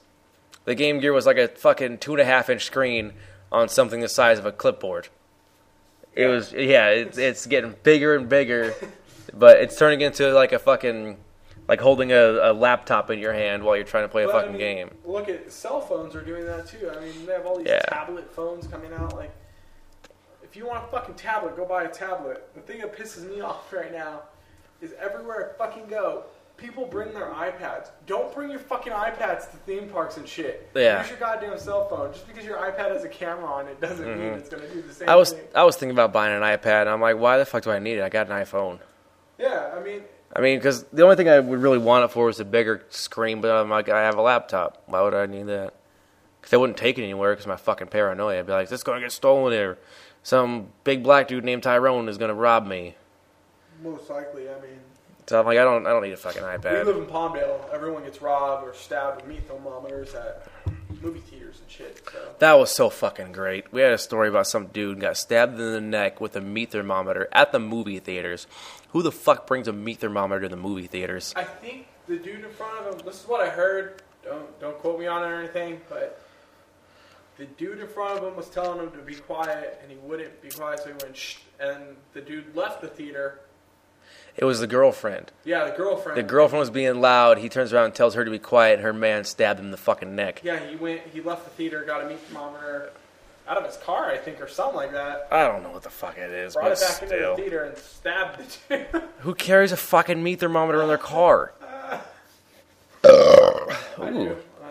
The Game Gear was like a fucking two and a half inch screen on something the size of a clipboard. It was yeah, it's *laughs* it's getting bigger and bigger, but it's turning into like a fucking like holding a, a laptop in your hand while you're trying to play a But, I fucking mean, game. Look at cell phones are doing that too. I mean, they have all these Yeah. tablet phones coming out. Like, if you want a fucking tablet, go buy a tablet. The thing that pisses me *laughs* off right now is everywhere I fucking go, people bring their iPads. Don't bring your fucking iPads to theme parks and shit. Yeah. Use your goddamn cell phone. Just because your iPad has a camera on it doesn't mean Mhm. it's gonna do the same I was thing. I was thinking about buying an iPad. And I'm like, why the fuck do I need it? I got an iPhone. Yeah, I mean, I mean, because the only thing I would really want it for is a bigger screen. But I'm like, I have a laptop. Why would I need that? Because I wouldn't take it anywhere. Because my fucking paranoia. I'd be like, this is gonna get stolen or some big black dude named Tyrone is gonna rob me. most likely. I mean, So I'm like, I don't, I don't need a fucking iPad. we live in Palmdale. Everyone gets robbed or stabbed with meat thermometers at movie theaters and shit. So. That was so fucking great. We had a story about some dude got stabbed in the neck with a meat thermometer at the movie theaters. Who the fuck brings a meat thermometer to the movie theaters? I think the dude in front of him. This is what I heard. Don't don't quote me on it or anything, but the dude in front of him was telling him to be quiet, and he wouldn't be quiet, so he went shh. And the dude left the theater. It was the girlfriend. Yeah, the girlfriend. The girlfriend was being loud. He turns around and tells her to be quiet. And her man stabbed him in the fucking neck. Yeah, he went. He left the theater, got a meat thermometer out of his car, I think, or something like that. I don't know what the fuck it is, Brought but it back into the theater and stabbed the dude. *laughs* Who carries a fucking meat thermometer in their car? *laughs* I Ooh. do. Uh,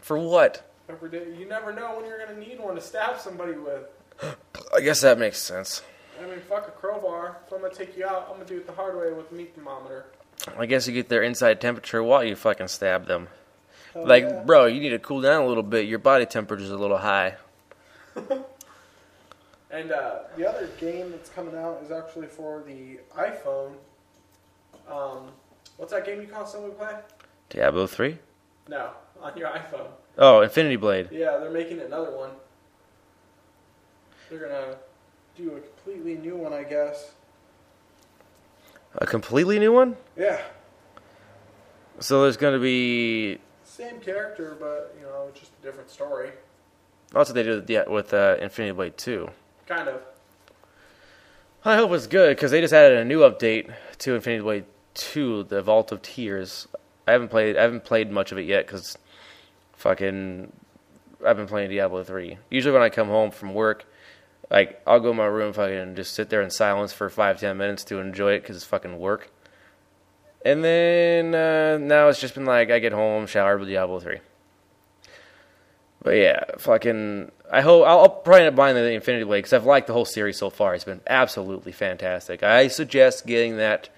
For what? Every day. You never know when you're gonna need one to stab somebody with. I guess that makes sense. I mean, fuck a crowbar. If I'm gonna take you out, I'm gonna do it the hard way with a meat thermometer. I guess you get their inside temperature while you fucking stab them. Hell like, yeah. bro, you need to cool down a little bit. Your body temperature's a little high. *laughs* And uh, the other game that's coming out is actually for the iPhone. Um, what's that game you constantly play? Diablo 3? No, on your iPhone. Oh, Infinity Blade. Yeah, they're making another one. They're gonna do a completely new one, I guess. A completely new one? Yeah, So there's going to be. same character, but you know, just a different story. That's what they did yeah, with uh, Infinity Blade 2. Kind of. I hope it's good because they just added a new update to Infinity Blade 2, the Vault of Tears. I haven't played. I haven't played much of it yet because fucking I've been playing Diablo 3. Usually when I come home from work, like I'll go in my room, fucking just sit there in silence for five ten minutes to enjoy it because it's fucking work. And then uh, now it's just been like I get home, showered with Diablo 3. But yeah, fucking. I hope I'll, I'll probably end up buying the Infinity Blade because I've liked the whole series so far. It's been absolutely fantastic. I suggest getting that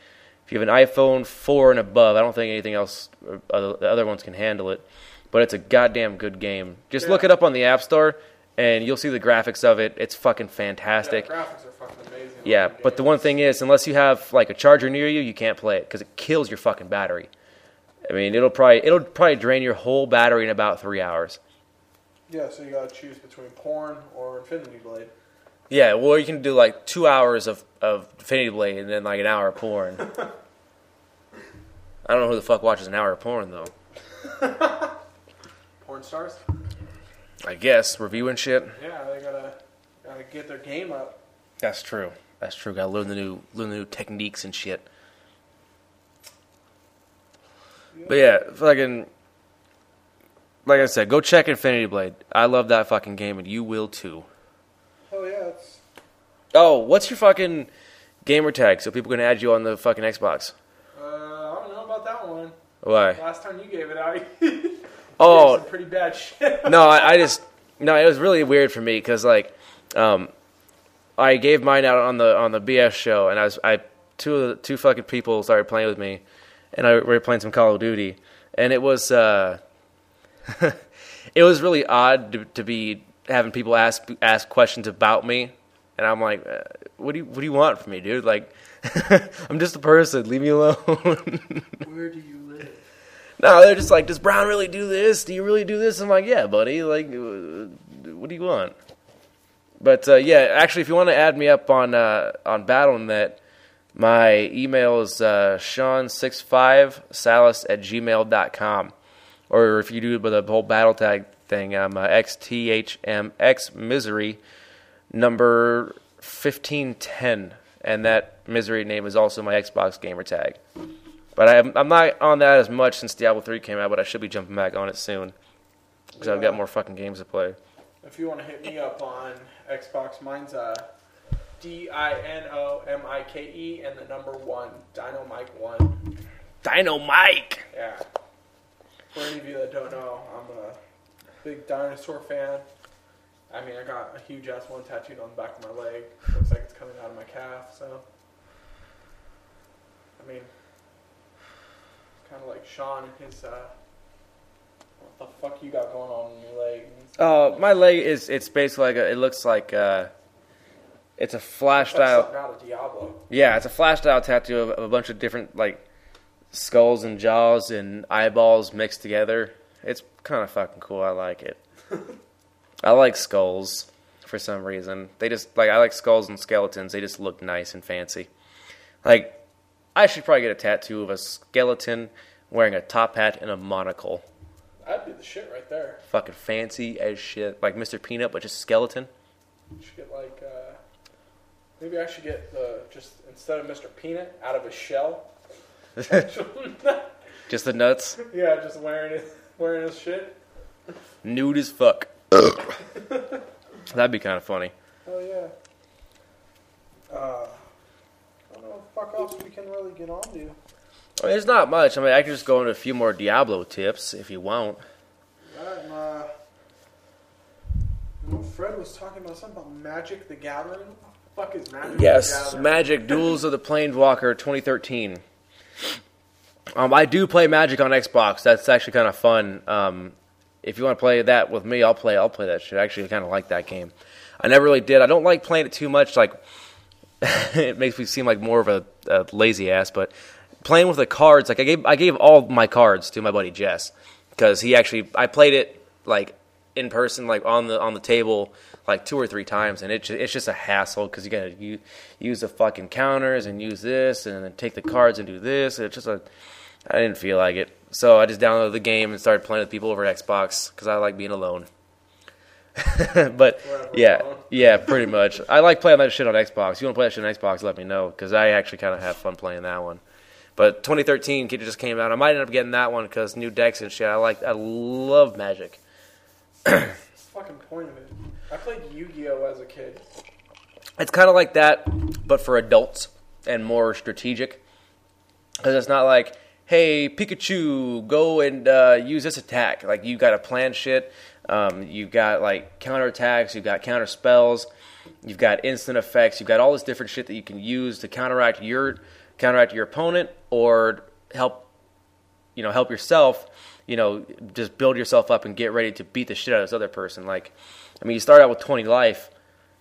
if you have an iPhone 4 and above. I don't think anything else, uh, the other ones can handle it. But it's a goddamn good game. Just look it up on the App Store and you'll see the graphics of it. It's fucking Yeah, fantastic. graphics are fucking amazing. Yeah, but the one thing is, unless you have like a charger near you, you can't play it because it kills your fucking battery. I mean, it'll probably it'll probably drain your whole battery in about three hours. Yeah, so you gotta choose between porn or Infinity Blade. Yeah, well, you can do like two hours of of Infinity Blade and then like an hour of porn. *laughs* I don't know who the fuck watches an hour of porn though. *laughs* Porn stars? I guess reviewing shit. Yeah, they gotta gotta get their game up. That's true. That's true. Got to learn the new learn the new techniques and shit. But yeah, fucking. Like I said, go check Infinity Blade. I love that fucking game, and you will too. Oh yeah, it's Oh, what's your fucking gamer tag so people can add you on the fucking Xbox? uh, I don't know about that one. Why? Last time you gave it out, *laughs* Oh, pretty bad shit. no, I, I just no. It was really weird for me because like, um, I gave mine out on the on the BS show, and I was I two of the, two fucking people started playing with me, and I we were playing some Call of Duty, and it was uh, *laughs* it was really odd to, to be having people ask ask questions about me, and I'm like, uh, what do you what do you want from me, dude? Like, *laughs* I'm just a person. Leave me alone. *laughs* Where do you? No, they're just like, does Brown really do this? Do you really do this? I'm like, yeah, buddy. Like, uh, what do you want? But uh, yeah, actually, if you want to add me up on uh, on BattleNet, my email is uh, sean65salis at gmail.com. Or if you do it with the whole battle tag thing, I'm uh, XTHMX Misery number 1510. And that Misery name is also my Xbox gamer tag. But I'm, I'm not on that as much since Diablo 3 came out, but I should be jumping back on it soon. Because I've got more fucking games to play. If you want to hit me up on Xbox, mine's uh, D I N O M I K E and the number one, Dino Mike one. Dino Mike! Yeah. For any of you that don't know, I'm a big dinosaur fan. I mean, I got a huge ass one tattooed on the back of my leg. Looks like it's coming out of my calf. So, I mean, kind of like Sean and his. Uh, what the fuck you got going on in your leg? Oh, my leg is, it's basically like, a, it looks like, uh, it's a flash style. something out Diablo. Yeah, it's a flash style tattoo of, of a bunch of different, like, skulls and jaws and eyeballs mixed together. It's kind of fucking cool. I like it. *laughs* I like skulls for some reason. They just, like, I like skulls and skeletons. They just look nice and fancy. Like, I should probably get a tattoo of a skeleton wearing a top hat and a monocle. That'd be the shit right there. Fucking fancy as shit. Like Mr. Peanut, but just skeleton. You should get like. Uh, maybe I should get the just instead of Mr. Peanut out of his shell. *laughs* *laughs* Just the nuts. yeah, just wearing it, wearing his shit. Nude as fuck. *coughs* That'd be kind of funny. Oh yeah. Uh, I don't know what the fuck else we can really get on to. I mean, there's not much. I mean, I could just go into a few more Diablo tips if you won't. That and, uh, you know, Fred was talking about something about Magic the Gathering. The fuck is Magic the Yes, Magic Duels of the Planeswalker 2013. Um, I do play Magic on Xbox. That's actually kind of fun. Um, if you want to play that with me, I'll play. I'll play that shit. I actually kind of like that game. I never really did. I don't like playing it too much. Like *laughs* it makes me seem like more of a, a lazy ass. But playing with the cards, like I gave I gave all my cards to my buddy Jess because he actually I played it like in person, like on the on the table, like two or three times, and it it's just a hassle because you gotta u- use the fucking counters and use this, and then take the cards and do this. It's just a I didn't feel like it, so I just downloaded the game and started playing with people over Xbox because I like being alone. *laughs* but yeah, yeah, pretty much. I like playing that shit on Xbox. You want to play that shit on Xbox? Let me know because I actually kind of have fun playing that one. But 2013 kid just came out. I might end up getting that one because new decks and shit. I like. I love Magic. *clears throat* Fucking point of it? I played Yu-Gi-Oh as a kid. It's kind of like that, but for adults and more strategic. Because it's not like, hey, Pikachu, go and uh, use this attack. Like, you got to plan shit. Um, you've got, like, counter attacks. You've got counter spells. You've got instant effects. You've got all this different shit that you can use to counteract your counteract your opponent or help you know, help yourself, you know, just build yourself up and get ready to beat the shit out of this other person. Like, I mean, you start out with 20 life,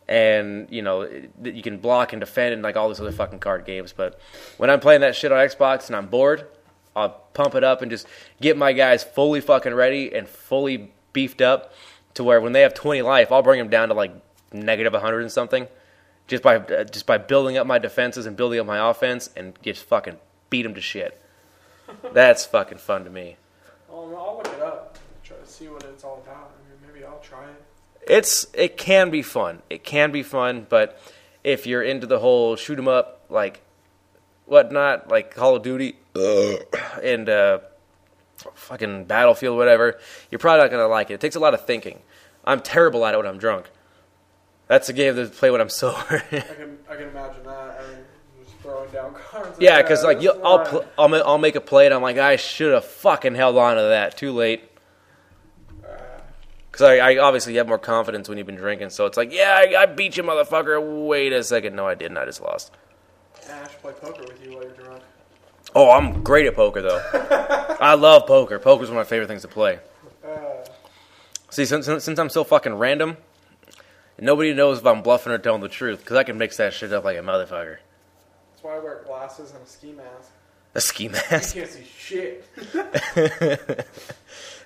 and you know you can block and defend and like all these other fucking card games. But when I'm playing that shit on Xbox and I'm bored, I'll pump it up and just get my guys fully fucking ready and fully beefed up to where when they have 20 life, I'll bring them down to like negative 100 and something, just by uh, just by building up my defenses and building up my offense and just fucking beat them to shit. *laughs* That's fucking fun to me. Oh, I'll look it up. Try to see what it's all about. I mean, maybe I'll try it. it's it can be fun. It can be fun, but if you're into the whole shoot 'em up like whatnot, like Call of Duty and uh, fucking Battlefield, whatever, you're probably not gonna like it. It takes a lot of thinking. I'm terrible at it when I'm drunk. That's a game to play when I'm *laughs* sober. I can I can imagine that. I mean, just throwing down *laughs* cards. yeah, because like I'll pl- I'll I'll make a play and I'm like I should have fucking held on to that. Too late. Uh, because I, I obviously have more confidence when you've been drinking, so it's like, yeah, I, I beat you, motherfucker. Wait a second, no, I didn't. I just lost. Ash play poker with you while you're drunk. Oh, I'm great at poker though. *laughs* I love poker. Poker's one of my favorite things to play. Uh, See, since, since since I'm so fucking random, nobody knows if I'm bluffing or telling the truth because I can mix that shit up like a motherfucker. that's why I wear glasses and a ski mask. A ski You mask. can't see shit. *laughs*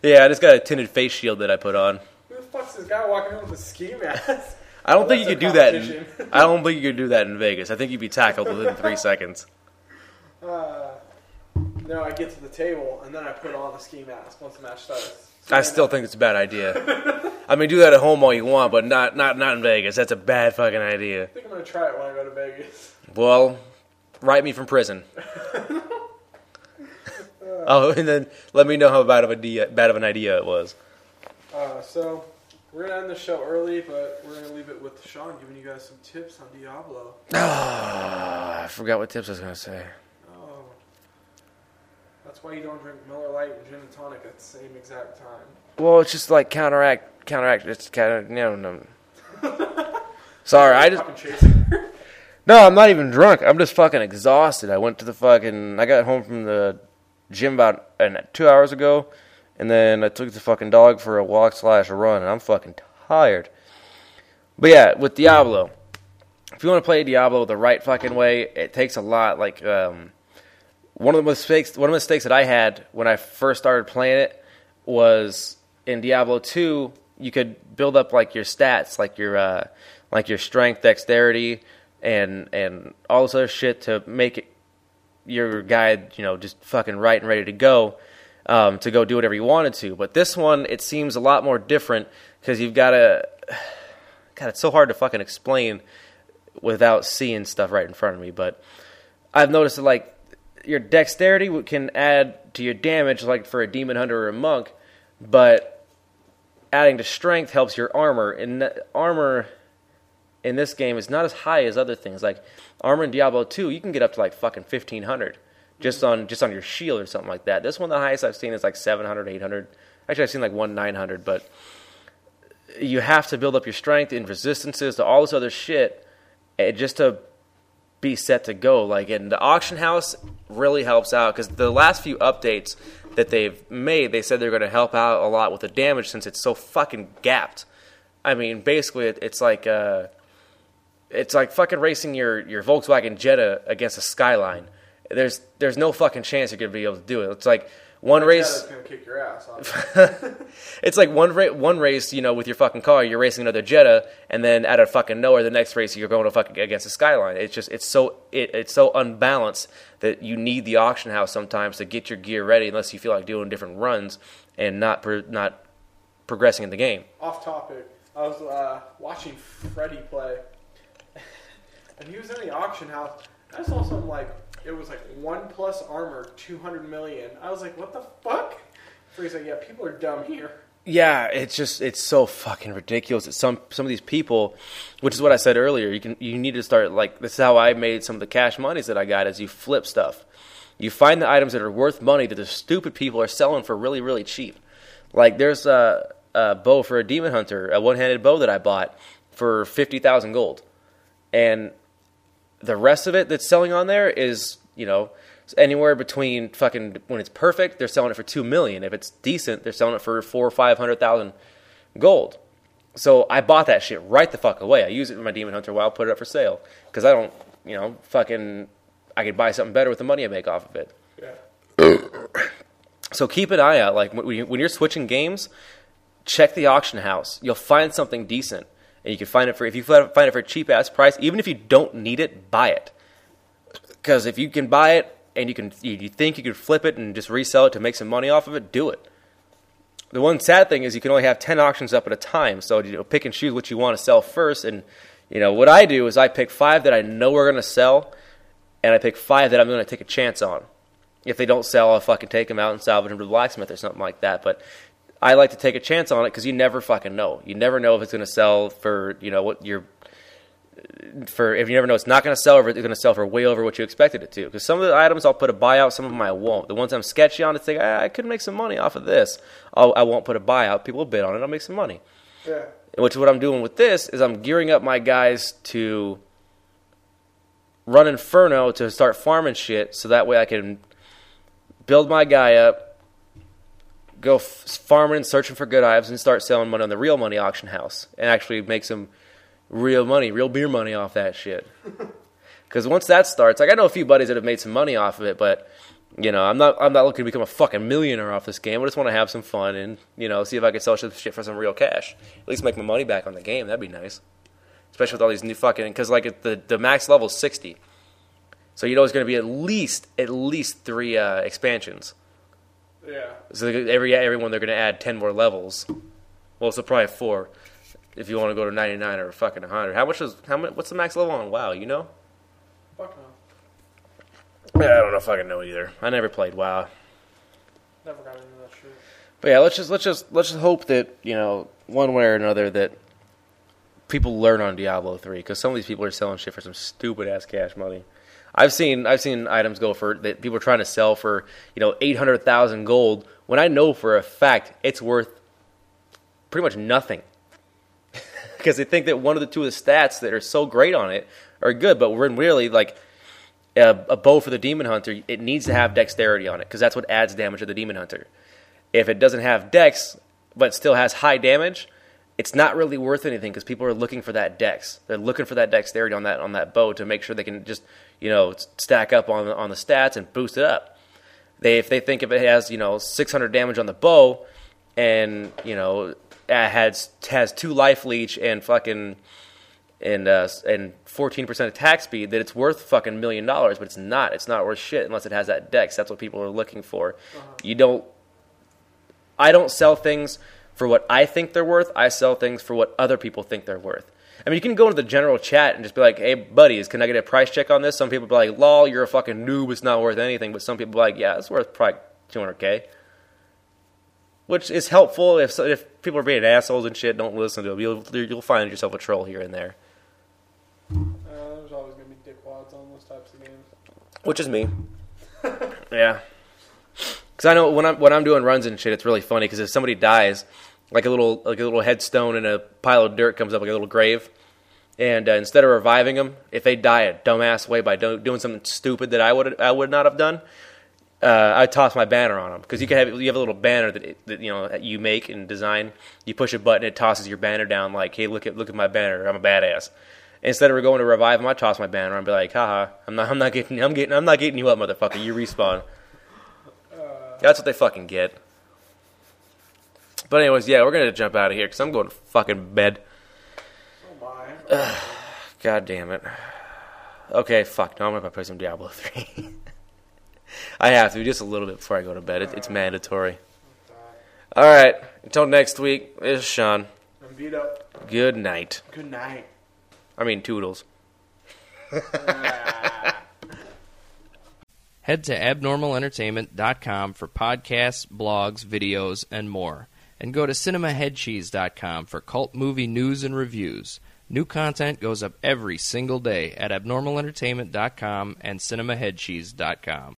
yeah, I just got a tinted face shield that I put on. Who the fuck's this guy walking around with a ski mask? I don't *laughs* Oh, think you could do that. In. I don't think you could do that in Vegas. I think you'd be tackled within three seconds. Uh, no, I get to the table and then I put on the ski mask once the match starts. So I still think it's a bad idea. *laughs* I mean, do that at home all you want, but not not not in Vegas. That's a bad fucking idea. I think I'm gonna try it when I go to Vegas. Well, write me from prison. *laughs* oh, and then let me know how bad of a bad of an idea it was. Uh, so we're gonna end the show early, but we're gonna leave it with Sean giving you guys some tips on Diablo. *sighs* Ah, I forgot what tips I was gonna say. That's why you don't drink Miller Lite and gin and tonic at the same exact time. Well, it's just like counteract, counteract. It's kind of no, no. *laughs* Sorry, I just *laughs* no. I'm not even drunk. I'm just fucking exhausted. I went to the fucking. I got home from the gym about an, two hours ago, and then I took the fucking dog for a walk slash a run, and I'm fucking tired. But yeah, with Diablo, if you want to play Diablo the right fucking way, it takes a lot. Like um, one of the mistakes, one of the mistakes that I had when I first started playing it was in Diablo two. You could build up like your stats, like your uh, like your strength, dexterity, and and all this other shit to make it your guy, you know, just fucking right and ready to go um, to go do whatever you wanted to. But this one, it seems a lot more different because you've got to. *sighs* God, it's so hard to fucking explain without seeing stuff right in front of me. But I've noticed that like your dexterity can add to your damage, like for a demon hunter or a monk, but adding to strength helps your armor. And armor in this game is not as high as other things. Like armor in Diablo 2, you can get up to like fucking 1500 just on just on your shield or something like that. This one, the highest I've seen is like 700, 800. Actually, I've seen like one 900, but you have to build up your strength and resistances to all this other shit eh, just to be set to go. Like, and the auction house really helps out because the last few updates that they've made, they said they're going to help out a lot with the damage since it's so fucking gapped. I mean, basically, it, it's like uh, it's like fucking racing your, your Volkswagen Jetta against a Skyline. There's there's no fucking chance you're gonna be able to do it. It's like one race. gonna kick your ass. *laughs* It's like one ra- one race, you know, with your fucking car, you're racing another Jetta, and then out of fucking nowhere, the next race you're going to fucking against a Skyline. It's just it's so it, it's so unbalanced that you need the auction house sometimes to get your gear ready, unless you feel like doing different runs and not pro- not progressing in the game. Off topic. I was uh, watching Freddie play, *laughs* and he was in the auction house. I saw some like it was like one plus armor, two hundred million. I was like, what the fuck? He's like, yeah, people are dumb here. Yeah, it's just it's so fucking ridiculous that some some of these people, which is what I said earlier, you can you need to start like this is how I made some of the cash monies that I got is you flip stuff. You find the items that are worth money that the stupid people are selling for really really cheap. Like there's a, a bow for a demon hunter, a one-handed bow that I bought for 50,000 gold. And the rest of it that's selling on there is, you know, anywhere between fucking when it's perfect, they're selling it for two million. If it's decent, they're selling it for four or five hundred thousand gold. So I bought that shit right the fuck away. I use it in my Demon Hunter while I put it up for sale because I don't, you know, fucking. I could buy something better with the money I make off of it. Yeah. So keep an eye out. Like when you're switching games, check the auction house. You'll find something decent, and you can find it for if you find it for a cheap ass price. Even if you don't need it, buy it. Because if you can buy it and you can, you think you could flip it and just resell it to make some money off of it, do it. The one sad thing is you can only have ten auctions up at a time, so you know, pick and choose what you want to sell first. And you know what I do is I pick five that I know are going to sell, and I pick five that I'm going to take a chance on. If they don't sell, I'll fucking take them out and salvage them to the blacksmith or something like that. But I like to take a chance on it because you never fucking know. You never know if it's going to sell for you know what you're for. If you never know it's not going to sell, or it's going to sell for way over what you expected it to. Because some of the items I'll put a buyout, some of them I won't. The ones I'm sketchy on, it's like ah, I could make some money off of this. I'll, I won't put a buyout. People will bid on it. I'll make some money. Yeah. Which is what I'm doing with this is I'm gearing up my guys to run Inferno to start farming shit, so that way I can build my guy up, go f- farming and searching for good items, and start selling money on the real money auction house, and actually make some real money, real beer money off that shit. *laughs* Because once that starts, like I know a few buddies that have made some money off of it, but you know I'm not I'm not looking to become a fucking millionaire off this game. I just want to have some fun and you know see if I can sell shit for some real cash. At least make my money back on the game. That'd be nice, especially with all these new fucking because like the the max level is sixty. So you know it's going to be at least at least three uh, expansions. Yeah. So every everyone they're going to add ten more levels. Well, so probably four if you want to go to ninety nine or fucking hundred. How much is how much? What's the max level on WoW? You know? Fuck no. Yeah, I don't know if I can know either. I never played WoW. Never got into that shit. But yeah, let's just let's just let's just hope that you know one way or another that people learn on Diablo three because some of these people are selling shit for some stupid ass cash money. I've seen I've seen items go for that people are trying to sell for you know eight hundred thousand gold when I know for a fact it's worth pretty much nothing *laughs* because they think that one of the two of the stats that are so great on it are good, but when really like a, a bow for the demon hunter, it needs to have dexterity on it because that's what adds damage to the demon hunter. If it doesn't have dex but still has high damage, it's not really worth anything because people are looking for that dex. They're looking for that dexterity on that on that bow to make sure they can just you know stack up on on the stats and boost it up. They if they think if it has you know 600 damage on the bow and you know has has two life leech and fucking and uh, and 14% attack speed that it's worth fucking million dollars, but it's not. It's not worth shit unless it has that dex. That's what people are looking for. You don't. I don't sell things for what I think they're worth. I sell things for what other people think they're worth. I mean, you can go into the general chat and just be like, "Hey, buddies, can I get a price check on this?" Some people be like, "Lol, you're a fucking noob. It's not worth anything." But some people be like, "Yeah, it's worth probably 200k." Which is helpful if if people are being assholes and shit. Don't listen to them. You'll you'll find yourself a troll here and there. Uh, there's always gonna be dickwads on those types of games. which is me. *laughs* yeah, because I know when I'm when I'm doing runs and shit, it's really funny because if somebody dies, like a little like a little headstone and a pile of dirt comes up like a little grave, and uh, instead of reviving them, if they die a dumbass way by do- doing something stupid that I would I would not have done, uh, I toss my banner on them because you can have you have a little banner that, it- that you know that you make and design. You push a button, it tosses your banner down like, "Hey, look at look at my banner. I'm a badass." Instead of going to revive them, I toss my banner and be like, "Haha, I'm not I'm not getting I'm getting I'm not getting you up, motherfucker. You respawn." That's what they fucking get. But anyways, yeah, we're gonna jump out of here because I'm going to fucking bed. Oh my. *sighs* God damn it. Okay, fuck. No, I'm gonna play some Diablo *laughs* three. I have to just a little bit before I go to bed. It, it's mandatory. All right. Until next week. This is Sean. I'm beat up. Good night. Good night. I mean, toodles. *laughs* Head to abnormalentertainment.com for podcasts, blogs, videos, and more. And go to cinemaheadcheese.com for cult movie news and reviews. New content goes up every single day at abnormalentertainment.com and cinemaheadcheese.com.